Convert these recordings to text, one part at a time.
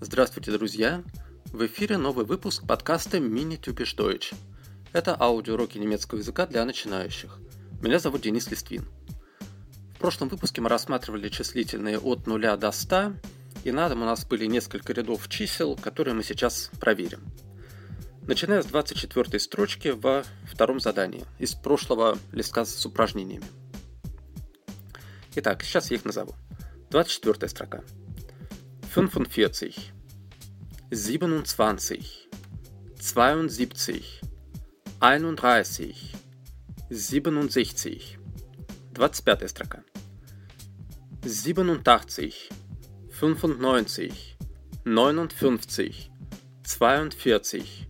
Здравствуйте, друзья! В эфире новый выпуск подкаста Mini Typisch Deutsch. Это аудиоуроки немецкого языка для начинающих. Меня зовут Денис Листвин. В прошлом выпуске мы рассматривали числительные от 0 до 100, и на дом у нас были несколько рядов чисел, которые мы сейчас проверим. Начиная с 24 строчки во втором задании, из прошлого листка с упражнениями. Итак, сейчас я их назову. 24 строка. 45 27, 72, 31, 67. 25 строка. 87, 95, 59, 42,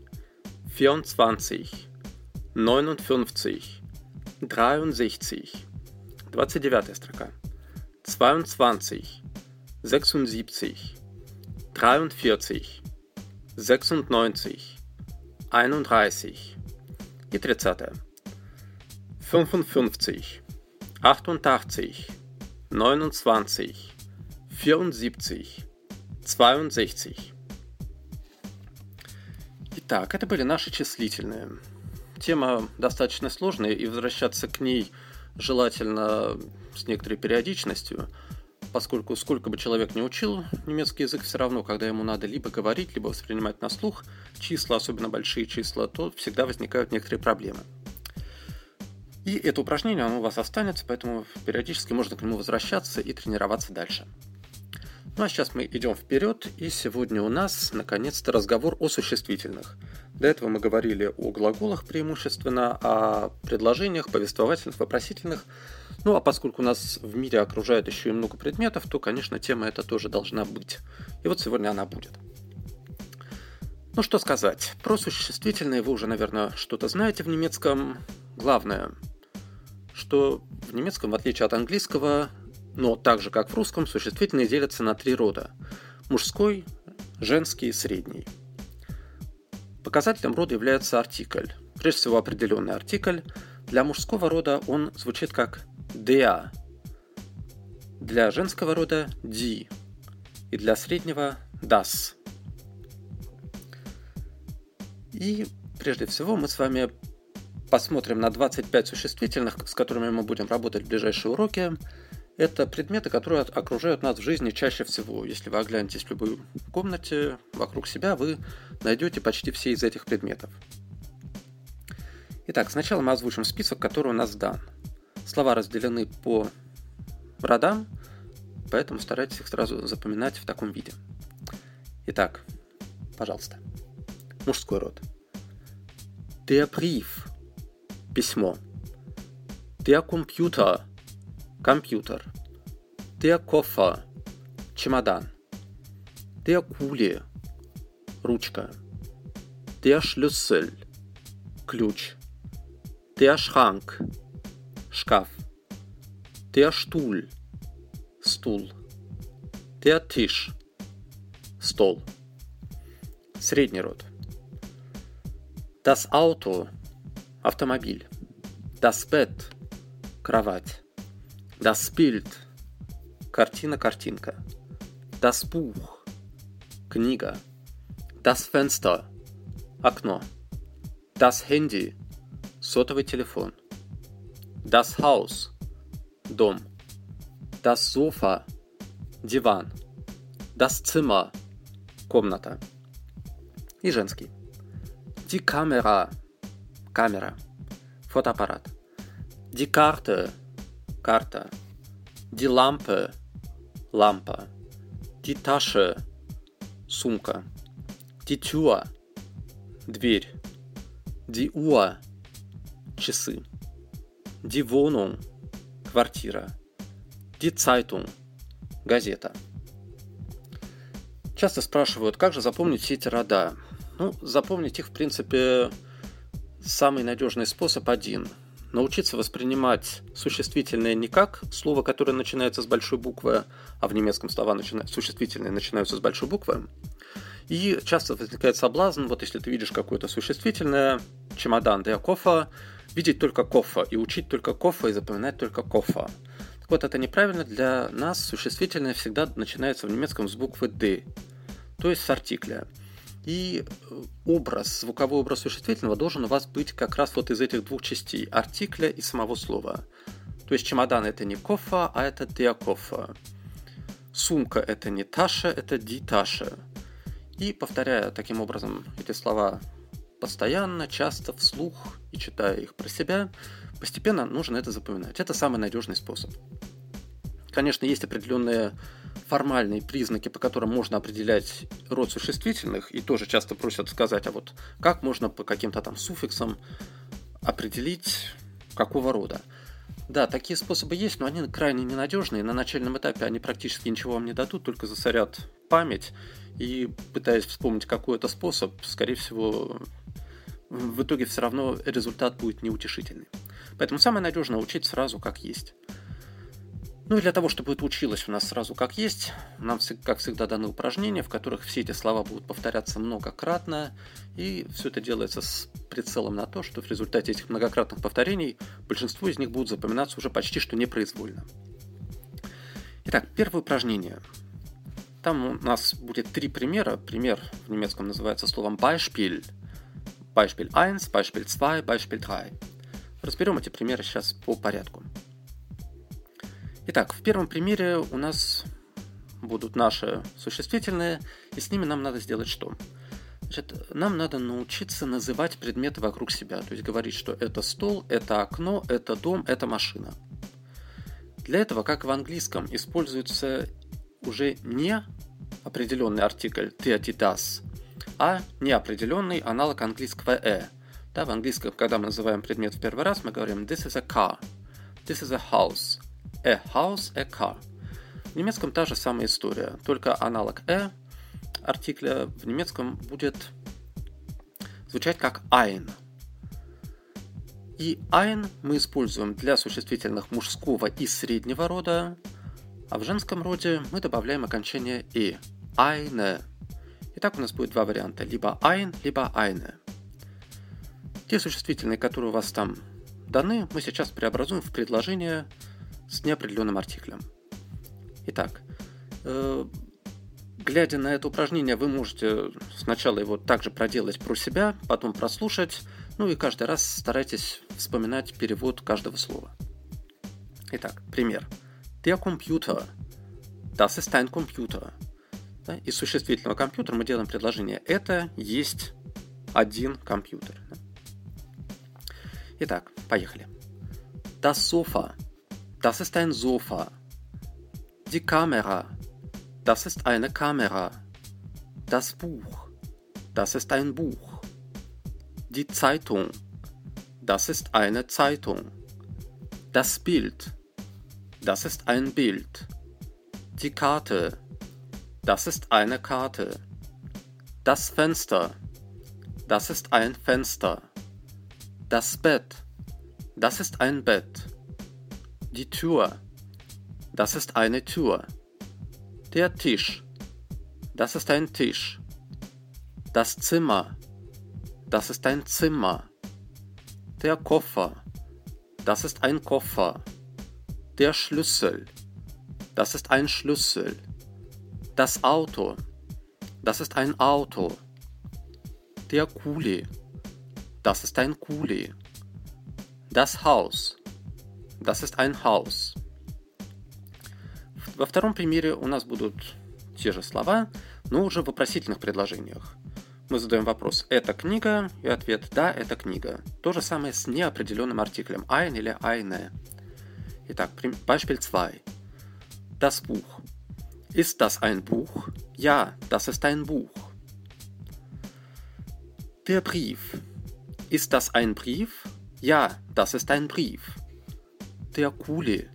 24, 59, 63. 29 строка. 22, 76, 43, 96, 31 и 30. 55, 88, 29, 74, 62. Итак, это были наши числительные. Тема достаточно сложная, и возвращаться к ней желательно с некоторой периодичностью – поскольку сколько бы человек не учил немецкий язык, все равно, когда ему надо либо говорить, либо воспринимать на слух числа, особенно большие числа, то всегда возникают некоторые проблемы. И это упражнение, оно у вас останется, поэтому периодически можно к нему возвращаться и тренироваться дальше. Ну а сейчас мы идем вперед, и сегодня у нас, наконец-то, разговор о существительных. До этого мы говорили о глаголах преимущественно, о предложениях, повествовательных, вопросительных. Ну а поскольку нас в мире окружает еще и много предметов, то, конечно, тема эта тоже должна быть. И вот сегодня она будет. Ну что сказать, про существительные вы уже, наверное, что-то знаете в немецком. Главное, что в немецком, в отличие от английского, но так же как в русском, существительные делятся на три рода. Мужской, женский и средний. Показателем рода является артикль. Прежде всего определенный артикль. Для мужского рода он звучит как der. Для женского рода die. И для среднего das. И прежде всего мы с вами посмотрим на 25 существительных, с которыми мы будем работать в ближайшие уроки. Это предметы, которые окружают нас в жизни чаще всего. Если вы оглянетесь в любой комнате вокруг себя, вы найдете почти все из этих предметов. Итак, сначала мы озвучим список, который у нас дан. Слова разделены по родам, поэтому старайтесь их сразу запоминать в таком виде. Итак, пожалуйста. Мужской род. Der Brief – письмо. Der Computer – компьютер. Der Koffer – чемодан. Der Kuli – ручка. Der Schlüssel – ключ. Der Schrank – шкаф. Der Stuhl – стул. Der Tisch – стол. Средний род. Das Auto – автомобиль. Das Bett – кровать. Das Bild – картина-картинка. Das Buch – книга. Das Fenster – окно. Das Handy – сотовый телефон. Das Haus – дом. Das Sofa – диван. Das Zimmer – комната. И женский. Die Kamera – камера. Фотоаппарат. Die Karte – карта. Die Lampe – лампа. Die Tasche – сумка. Die Tür – дверь. Die Uhr – часы. Die Wohnung – квартира. Die Zeitung – газета. Часто спрашивают, как же запомнить все эти рода. Ну, запомнить их, в принципе, самый надежный способ один – научиться воспринимать существительное не как слово, которое начинается с большой буквы, а в немецком слова начина... существительные начинаются с большой буквы. И часто возникает соблазн, вот если ты видишь какое-то существительное, чемодан, да, кофа, видеть только кофа, и учить только кофа, и запоминать только кофа. Так вот, это неправильно. Для нас существительное всегда начинается в немецком с буквы «д», то есть с артикля. И э, образ, звуковой образ существительного должен у вас быть как раз вот из этих двух частей, артикля и самого слова. То есть чемодан это не кофа, а это диакофа. Сумка это не таша, это ди таша. И повторяя таким образом эти слова постоянно, часто, вслух и читая их про себя, постепенно нужно это запоминать. Это самый надежный способ. Конечно, есть определенные формальные признаки, по которым можно определять род существительных, и тоже часто просят сказать, а вот как можно по каким-то там суффиксам определить какого рода. Да, такие способы есть, но они крайне ненадежные. На начальном этапе они практически ничего вам не дадут, только засорят память. И пытаясь вспомнить какой-то способ, скорее всего, в итоге все равно результат будет неутешительный. Поэтому самое надежное учить сразу как есть. Ну и для того, чтобы это училось у нас сразу как есть, нам, как всегда, даны упражнения, в которых все эти слова будут повторяться многократно, и все это делается с прицелом на то, что в результате этих многократных повторений большинство из них будут запоминаться уже почти что непроизвольно. Итак, первое упражнение. Там у нас будет три примера. Пример в немецком называется словом Beispiel. Beispiel 1, Beispiel 2, Beispiel 3. Разберем эти примеры сейчас по порядку. Итак, в первом примере у нас будут наши существительные, и с ними нам надо сделать что? Значит, нам надо научиться называть предметы вокруг себя, то есть говорить, что это стол, это окно, это дом, это машина. Для этого, как в английском, используется уже не определенный артикль ти, das, а неопределенный аналог английского «э». Да, в английском, когда мы называем предмет в первый раз, мы говорим «this is a car», «this is a house», a house, a car. В немецком та же самая история, только аналог a артикля в немецком будет звучать как ein. И ein мы используем для существительных мужского и среднего рода, а в женском роде мы добавляем окончание «и» – eine. Итак, у нас будет два варианта – либо ein, либо eine. Те существительные, которые у вас там даны, мы сейчас преобразуем в предложение – с неопределенным артиклем. Итак, э, глядя на это упражнение, вы можете сначала его также проделать про себя, потом прослушать, ну и каждый раз старайтесь вспоминать перевод каждого слова. Итак, пример. Der Computer. Das ist ein Computer. Да? Из существительного компьютера мы делаем предложение «это есть один компьютер». Итак, поехали. Das Sofa. Das ist ein Sofa. Die Kamera. Das ist eine Kamera. Das Buch. Das ist ein Buch. Die Zeitung. Das ist eine Zeitung. Das Bild. Das ist ein Bild. Die Karte. Das ist eine Karte. Das Fenster. Das ist ein Fenster. Das Bett. Das ist ein Bett. Die Tür. Das ist eine Tür. Der Tisch. Das ist ein Tisch. Das Zimmer. Das ist ein Zimmer. Der Koffer. Das ist ein Koffer. Der Schlüssel. Das ist ein Schlüssel. Das Auto. Das ist ein Auto. Der Kuli. Das ist ein Kuli. Das Haus. Das ist ein Haus. Во втором примере у нас будут те же слова, но уже в вопросительных предложениях. Мы задаем вопрос «это книга?» и ответ «да, это книга». То же самое с неопределенным артиклем ein или eine. Итак, Beispiel 2. Das Buch. Ist das ein Buch? Ja, das ist ein Buch. Der Brief. Ist das ein Brief? Ja, das ist ein Brief. Der Kuli.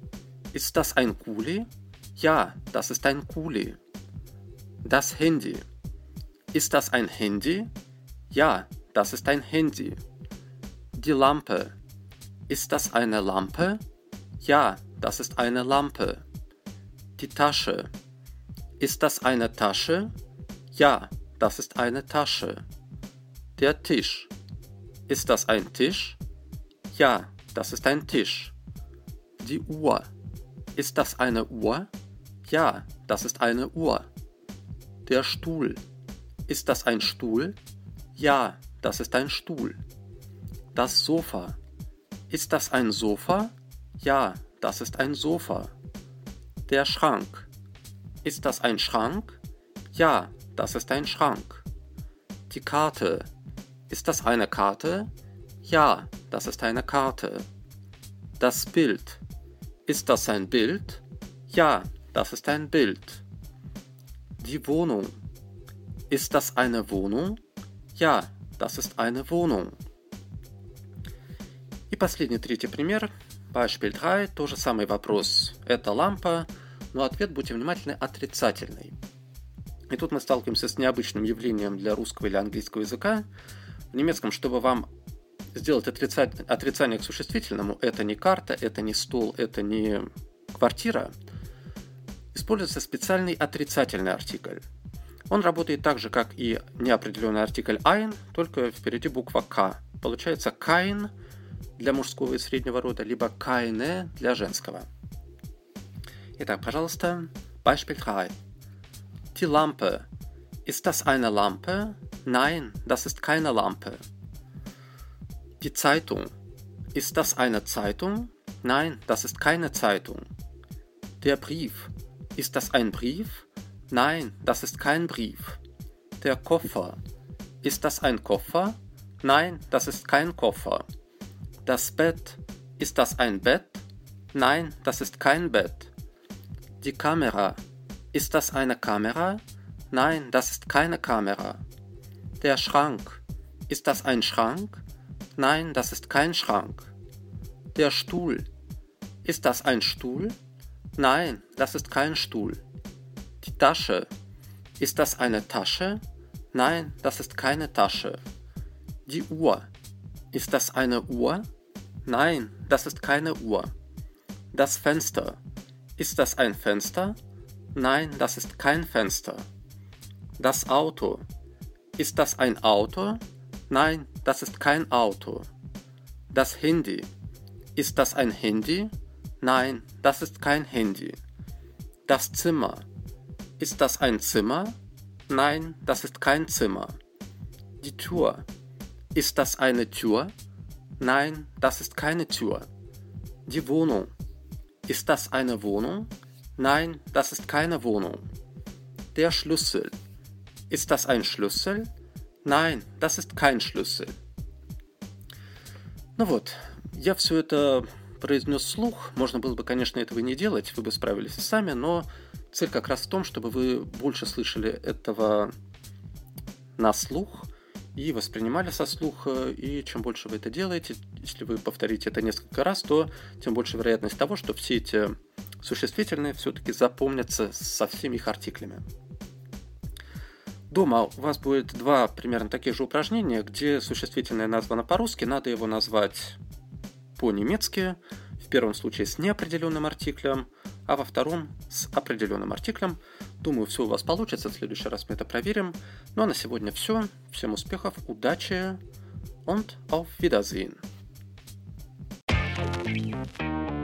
Ist das ein Kuli? Ja, das ist ein Kuli. Das Handy. Ist das ein Handy? Ja, das ist ein Handy. Die Lampe. Ist das eine Lampe? Ja, das ist eine Lampe. Die Tasche. Ist das eine Tasche? Ja, das ist eine Tasche. Der Tisch. Ist das ein Tisch? Ja, das ist ein Tisch. Die Uhr. Ist das eine Uhr? Ja, das ist eine Uhr. Der Stuhl. Ist das ein Stuhl? Ja, das ist ein Stuhl. Das Sofa. Ist das ein Sofa? Ja, das ist ein Sofa. Der Schrank. Ist das ein Schrank? Ja, das ist ein Schrank. Die Karte. Ist das eine Karte? Ja, das ist eine Karte. Das Bild. Ist das ein Bild? Ja, das ist ein Bild. Die Wohnung. Ist das eine Wohnung? Ja, das ist eine Wohnung. И последний третий пример. Beispiel 3. То же самый вопрос. Это лампа, но ответ, будьте внимательны, отрицательный. И тут мы сталкиваемся с необычным явлением для русского или английского языка. В немецком, чтобы вам сделать отрицать, отрицание к существительному, это не карта, это не стол, это не квартира, используется специальный отрицательный артикль. Он работает так же, как и неопределенный артикль ein, только впереди буква К. Получается kein для мужского и среднего рода, либо keine для женского. Итак, пожалуйста, Beispiel 3. Die Lampe. Ist das eine Lampe? Nein, das ist keine Lampe. Die Zeitung. Ist das eine Zeitung? Nein, das ist keine Zeitung. Der Brief. Ist das ein Brief? Nein, das ist kein Brief. Der Koffer. Ist das ein Koffer? Nein, das ist kein Koffer. Das Bett. Ist das ein Bett? Nein, das ist kein Bett. Die Kamera. Ist das eine Kamera? Nein, das ist keine Kamera. Der Schrank. Ist das ein Schrank? Nein, das ist kein Schrank. Der Stuhl. Ist das ein Stuhl? Nein, das ist kein Stuhl. Die Tasche. Ist das eine Tasche? Nein, das ist keine Tasche. Die Uhr. Ist das eine Uhr? Nein, das ist keine Uhr. Das Fenster. Ist das ein Fenster? Nein, das ist kein Fenster. Das Auto. Ist das ein Auto? Nein, das ist kein Auto. Das Handy. Ist das ein Handy? Nein, das ist kein Handy. Das Zimmer. Ist das ein Zimmer? Nein, das ist kein Zimmer. Die Tür. Ist das eine Tür? Nein, das ist keine Tür. Die Wohnung. Ist das eine Wohnung? Nein, das ist keine Wohnung. Der Schlüssel. Ist das ein Schlüssel? Nein, das ist kein Schlüssel. Ну вот, я все это произнес слух. Можно было бы, конечно, этого не делать, вы бы справились и сами, но цель как раз в том, чтобы вы больше слышали этого на слух и воспринимали со слуха, и чем больше вы это делаете, если вы повторите это несколько раз, то тем больше вероятность того, что все эти существительные все-таки запомнятся со всеми их артиклями. Дома у вас будет два примерно таких же упражнения, где существительное названо по-русски, надо его назвать по-немецки, в первом случае с неопределенным артиклем, а во втором с определенным артиклем. Думаю, все у вас получится, в следующий раз мы это проверим. Ну а на сегодня все. Всем успехов, удачи und auf Wiedersehen. thank you